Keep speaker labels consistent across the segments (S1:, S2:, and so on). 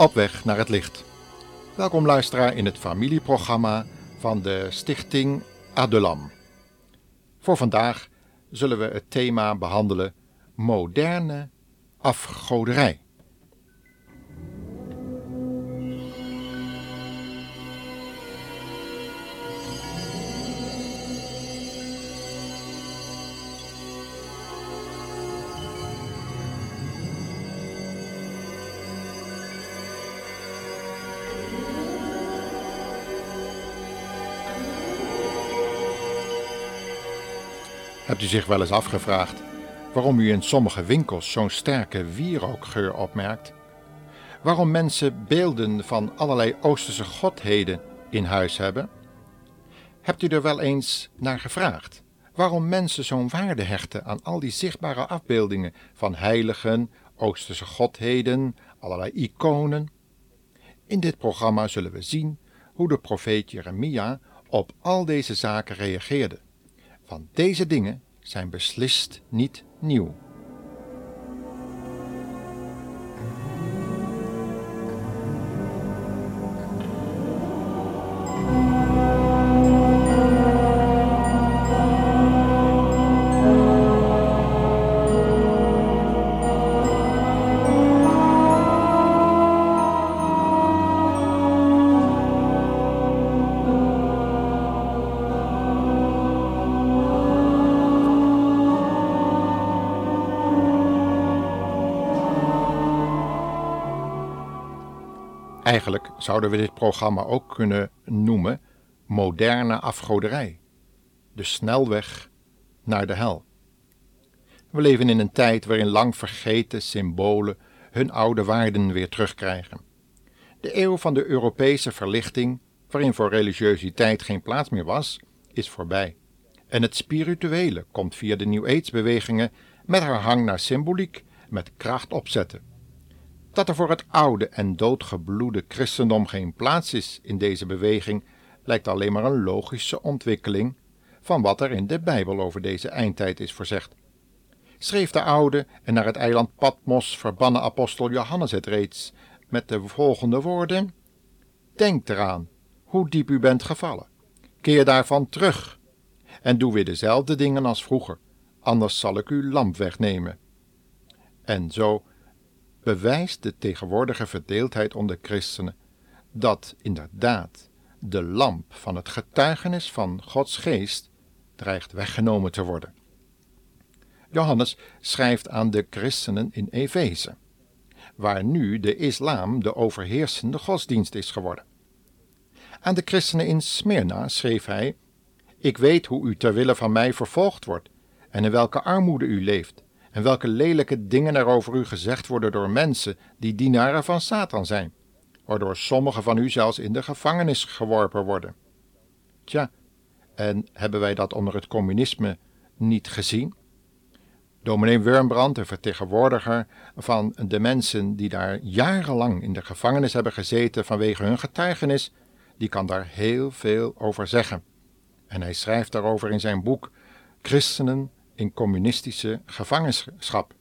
S1: Op weg naar het licht. Welkom luisteraar in het familieprogramma van de Stichting Adulam. Voor vandaag zullen we het thema behandelen moderne afgoderij. Hebt u zich wel eens afgevraagd waarom u in sommige winkels zo'n sterke wierookgeur opmerkt? Waarom mensen beelden van allerlei Oosterse godheden in huis hebben? Hebt u er wel eens naar gevraagd waarom mensen zo'n waarde hechten aan al die zichtbare afbeeldingen van heiligen, Oosterse godheden, allerlei iconen? In dit programma zullen we zien hoe de profeet Jeremia op al deze zaken reageerde. Want deze dingen zijn beslist niet nieuw. Eigenlijk zouden we dit programma ook kunnen noemen moderne afgoderij. De snelweg naar de hel. We leven in een tijd waarin lang vergeten symbolen hun oude waarden weer terugkrijgen. De eeuw van de Europese verlichting, waarin voor religiositeit geen plaats meer was, is voorbij. En het spirituele komt via de New Age bewegingen met haar hang naar symboliek met kracht opzetten. Dat er voor het oude en doodgebloede christendom geen plaats is in deze beweging, lijkt alleen maar een logische ontwikkeling van wat er in de Bijbel over deze eindtijd is voorzegd. Schreef de oude en naar het eiland Patmos verbannen apostel Johannes het reeds met de volgende woorden: Denk eraan hoe diep u bent gevallen. Keer daarvan terug en doe weer dezelfde dingen als vroeger, anders zal ik uw lamp wegnemen. En zo bewijst de tegenwoordige verdeeldheid onder christenen dat inderdaad de lamp van het getuigenis van Gods geest dreigt weggenomen te worden. Johannes schrijft aan de christenen in Efeze, waar nu de islam de overheersende godsdienst is geworden. Aan de christenen in Smyrna schreef hij: Ik weet hoe u ter wille van mij vervolgd wordt en in welke armoede u leeft en welke lelijke dingen er over u gezegd worden door mensen die dienaren van Satan zijn, waardoor sommigen van u zelfs in de gevangenis geworpen worden. Tja, en hebben wij dat onder het communisme niet gezien? Dominee Wurmbrand, de vertegenwoordiger van de mensen die daar jarenlang in de gevangenis hebben gezeten vanwege hun getuigenis, die kan daar heel veel over zeggen. En hij schrijft daarover in zijn boek Christenen in communistische gevangenschap.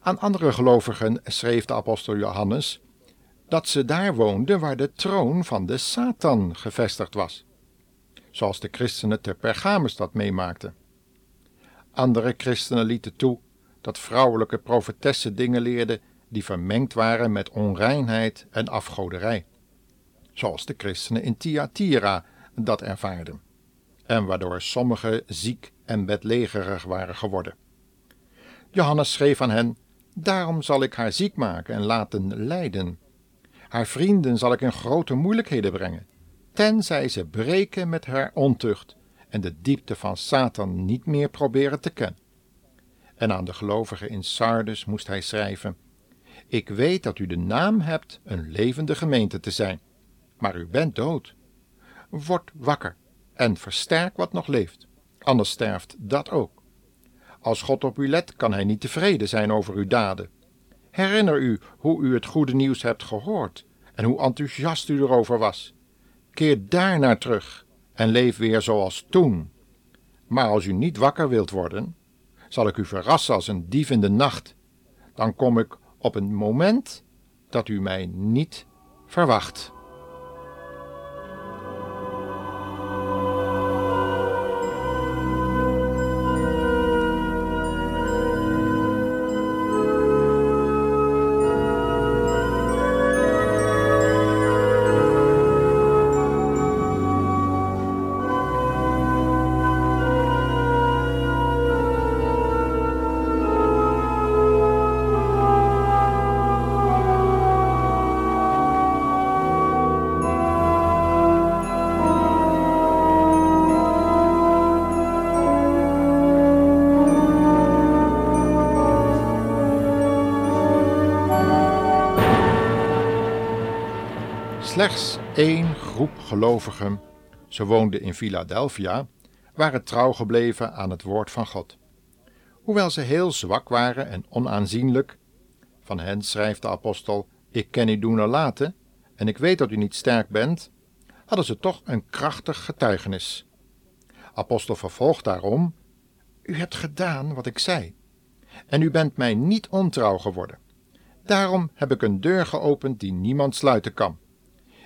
S1: Aan andere gelovigen schreef de apostel Johannes dat ze daar woonden waar de troon van de Satan gevestigd was, zoals de christenen te Pergamus dat meemaakten. Andere christenen lieten toe dat vrouwelijke profetessen dingen leerden die vermengd waren met onreinheid en afgoderij, zoals de christenen in Thyatira dat ervaarden, en waardoor sommigen ziek en bedlegerig waren geworden. Johannes schreef aan hen: Daarom zal ik haar ziek maken en laten lijden. Haar vrienden zal ik in grote moeilijkheden brengen, tenzij ze breken met haar ontucht en de diepte van Satan niet meer proberen te kennen. En aan de gelovigen in Sardes moest hij schrijven: Ik weet dat u de naam hebt een levende gemeente te zijn, maar u bent dood. Word wakker en versterk wat nog leeft anders sterft dat ook. Als God op u let, kan hij niet tevreden zijn over uw daden. Herinner u hoe u het goede nieuws hebt gehoord en hoe enthousiast u erover was. Keer daarnaar terug en leef weer zoals toen. Maar als u niet wakker wilt worden, zal ik u verrassen als een dief in de nacht. Dan kom ik op een moment dat u mij niet verwacht. Slechts één groep gelovigen, ze woonden in Philadelphia, waren trouw gebleven aan het woord van God. Hoewel ze heel zwak waren en onaanzienlijk, van hen schrijft de apostel: Ik ken u doen en laten, en ik weet dat u niet sterk bent, hadden ze toch een krachtig getuigenis. Apostel vervolgt daarom: U hebt gedaan wat ik zei, en u bent mij niet ontrouw geworden. Daarom heb ik een deur geopend die niemand sluiten kan.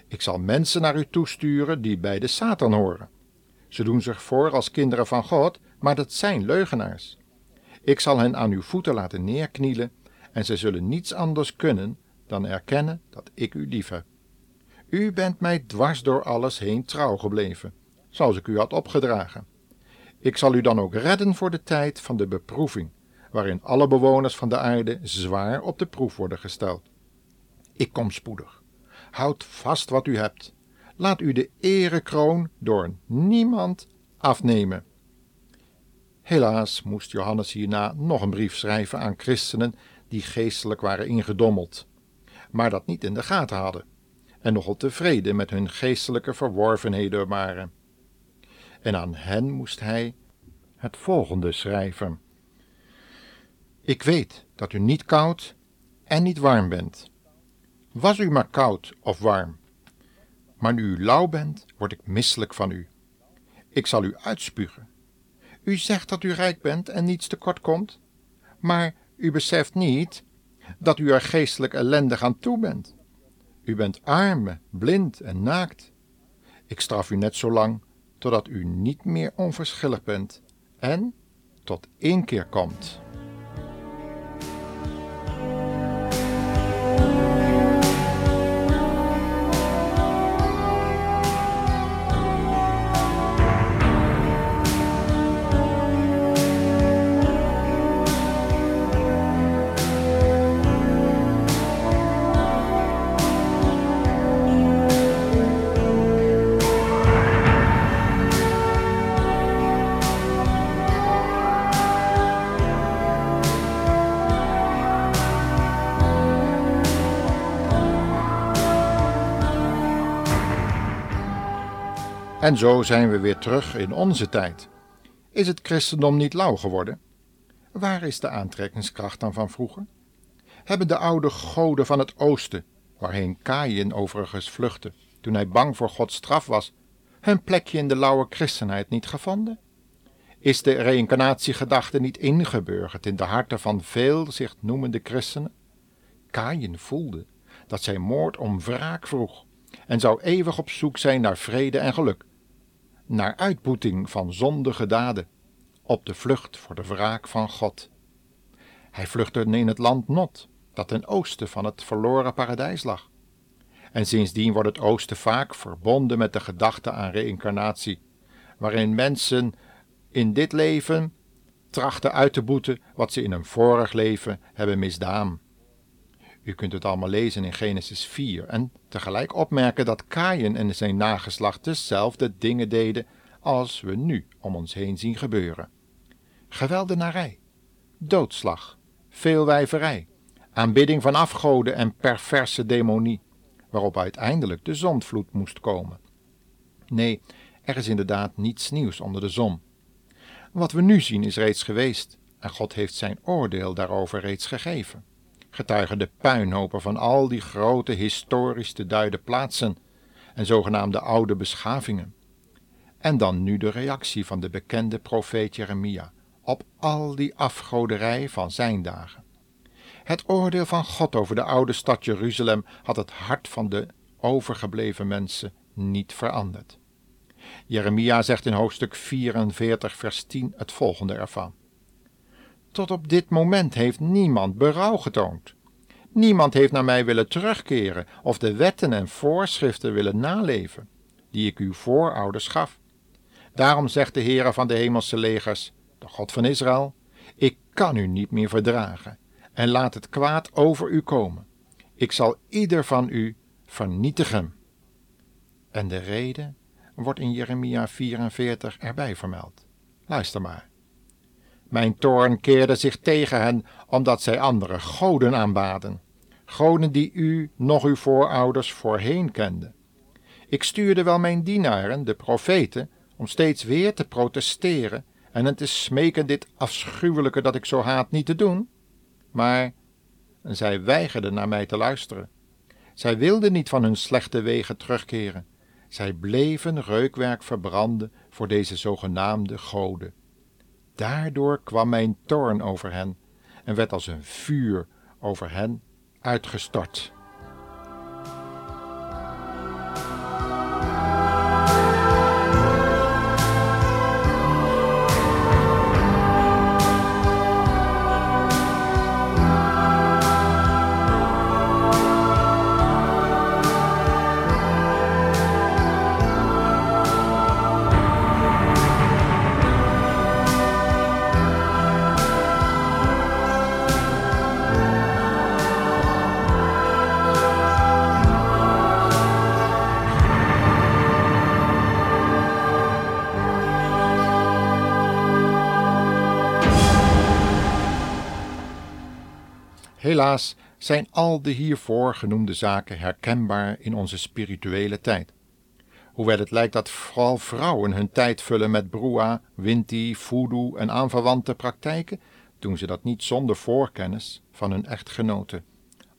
S1: Ik zal mensen naar u toesturen die bij de Satan horen. Ze doen zich voor als kinderen van God, maar dat zijn leugenaars. Ik zal hen aan uw voeten laten neerknielen en ze zullen niets anders kunnen dan erkennen dat ik u lief heb. U bent mij dwars door alles heen trouw gebleven, zoals ik u had opgedragen. Ik zal u dan ook redden voor de tijd van de beproeving, waarin alle bewoners van de aarde zwaar op de proef worden gesteld. Ik kom spoedig. Houd vast wat u hebt. Laat u de erekroon door niemand afnemen. Helaas moest Johannes hierna nog een brief schrijven aan christenen die geestelijk waren ingedommeld, maar dat niet in de gaten hadden en nogal tevreden met hun geestelijke verworvenheden waren. En aan hen moest hij het volgende schrijven: Ik weet dat u niet koud en niet warm bent. Was u maar koud of warm. Maar nu u lauw bent, word ik misselijk van u. Ik zal u uitspugen. U zegt dat u rijk bent en niets tekort komt, maar u beseft niet dat u er geestelijk ellendig aan toe bent. U bent arm, blind en naakt. Ik straf u net zo lang totdat u niet meer onverschillig bent en tot één keer komt. En zo zijn we weer terug in onze tijd. Is het christendom niet lauw geworden? Waar is de aantrekkingskracht dan van vroeger? Hebben de oude goden van het oosten, waarheen Kaïn overigens vluchtte toen hij bang voor Gods straf was, hun plekje in de lauwe christenheid niet gevonden? Is de reïncarnatiegedachte niet ingeburgerd in de harten van veel zich noemende christenen? Kaïn voelde dat zijn moord om wraak vroeg en zou eeuwig op zoek zijn naar vrede en geluk naar uitboeting van zondige daden, op de vlucht voor de wraak van God. Hij vluchtte in het land Not, dat ten oosten van het verloren paradijs lag. En sindsdien wordt het oosten vaak verbonden met de gedachte aan reïncarnatie, waarin mensen in dit leven trachten uit te boeten wat ze in een vorig leven hebben misdaan. U kunt het allemaal lezen in Genesis 4 en tegelijk opmerken dat Kaïn en zijn nageslacht dezelfde dingen deden als we nu om ons heen zien gebeuren. Geweldenarij, doodslag, veelwijverij, aanbidding van afgoden en perverse demonie, waarop uiteindelijk de zondvloed moest komen. Nee, er is inderdaad niets nieuws onder de zon. Wat we nu zien is reeds geweest en God heeft zijn oordeel daarover reeds gegeven getuigen de puinhopen van al die grote historisch te duiden plaatsen en zogenaamde oude beschavingen. En dan nu de reactie van de bekende profeet Jeremia op al die afgoderij van zijn dagen. Het oordeel van God over de oude stad Jeruzalem had het hart van de overgebleven mensen niet veranderd. Jeremia zegt in hoofdstuk 44, vers 10 het volgende ervan. Tot op dit moment heeft niemand berouw getoond. Niemand heeft naar mij willen terugkeren of de wetten en voorschriften willen naleven, die ik uw voorouders gaf. Daarom zegt de Heere van de hemelse legers, de God van Israël, ik kan u niet meer verdragen en laat het kwaad over u komen. Ik zal ieder van u vernietigen. En de reden wordt in Jeremia 44 erbij vermeld. Luister maar. Mijn toorn keerde zich tegen hen, omdat zij andere goden aanbaden, goden die u nog uw voorouders voorheen kenden. Ik stuurde wel mijn dienaren, de profeten, om steeds weer te protesteren en hen te smeken dit afschuwelijke dat ik zo haat niet te doen. Maar zij weigerden naar mij te luisteren. Zij wilden niet van hun slechte wegen terugkeren. Zij bleven reukwerk verbranden voor deze zogenaamde goden. Daardoor kwam mijn toorn over hen en werd als een vuur over hen uitgestort. Helaas zijn al de hiervoor genoemde zaken herkenbaar in onze spirituele tijd. Hoewel het lijkt dat vooral vrouwen hun tijd vullen met broa, winti, voodoo en aanverwante praktijken, doen ze dat niet zonder voorkennis van hun echtgenoten,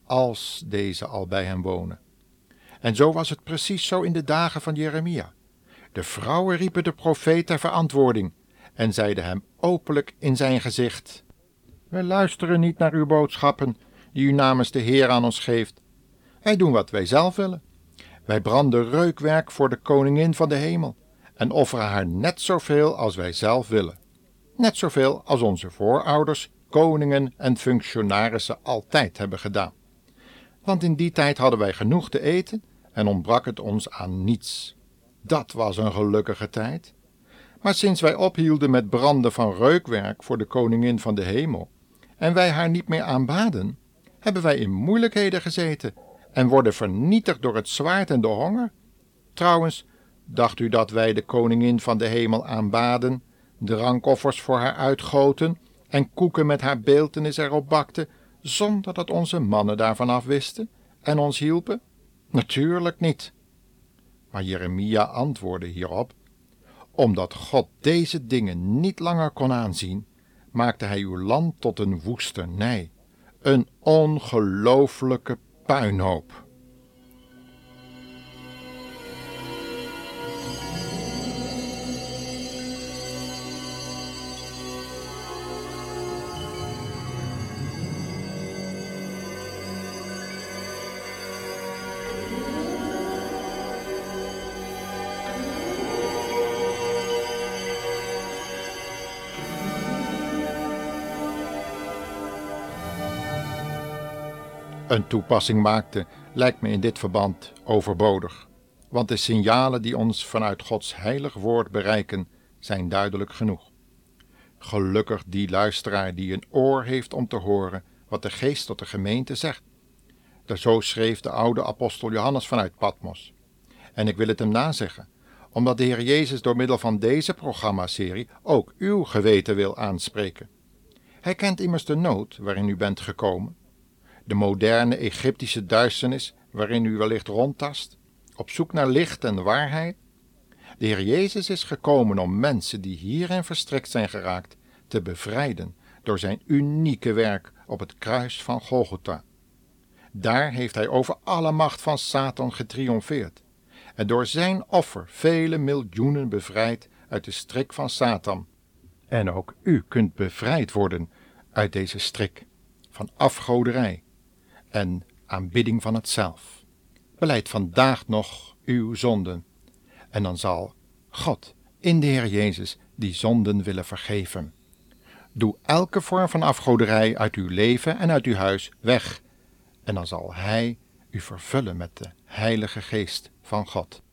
S1: als deze al bij hen wonen. En zo was het precies zo in de dagen van Jeremia. De vrouwen riepen de profeet ter verantwoording en zeiden hem openlijk in zijn gezicht: Wij luisteren niet naar uw boodschappen die u namens de Heer aan ons geeft. Wij doen wat wij zelf willen. Wij branden reukwerk voor de koningin van de hemel en offeren haar net zoveel als wij zelf willen. Net zoveel als onze voorouders, koningen en functionarissen altijd hebben gedaan. Want in die tijd hadden wij genoeg te eten en ontbrak het ons aan niets. Dat was een gelukkige tijd. Maar sinds wij ophielden met branden van reukwerk voor de koningin van de hemel en wij haar niet meer aanbaden, hebben wij in moeilijkheden gezeten en worden vernietigd door het zwaard en de honger? Trouwens, dacht u dat wij de koningin van de hemel aanbaden, drankoffers voor haar uitgoten en koeken met haar beeltenis erop bakten, zonder dat onze mannen daarvan afwisten en ons hielpen? Natuurlijk niet. Maar Jeremia antwoordde hierop: Omdat God deze dingen niet langer kon aanzien, maakte hij uw land tot een woesternij een ongelooflijke puinhoop. Een toepassing maakte, lijkt me in dit verband overbodig, want de signalen die ons vanuit Gods heilig woord bereiken zijn duidelijk genoeg. Gelukkig die luisteraar die een oor heeft om te horen wat de geest tot de gemeente zegt. Zo schreef de oude apostel Johannes vanuit Patmos. En ik wil het hem nazeggen, omdat de Heer Jezus door middel van deze programmaserie ook uw geweten wil aanspreken. Hij kent immers de nood waarin u bent gekomen de moderne Egyptische duisternis waarin u wellicht rondtast, op zoek naar licht en waarheid? De Heer Jezus is gekomen om mensen die hierin verstrikt zijn geraakt te bevrijden door zijn unieke werk op het kruis van Golgotha. Daar heeft hij over alle macht van Satan getriomfeerd en door zijn offer vele miljoenen bevrijd uit de strik van Satan. En ook u kunt bevrijd worden uit deze strik van afgoderij en aanbidding van het zelf. Beleid vandaag nog uw zonden, en dan zal God in de Heer Jezus die zonden willen vergeven. Doe elke vorm van afgoderij uit uw leven en uit uw huis weg, en dan zal Hij u vervullen met de Heilige Geest van God.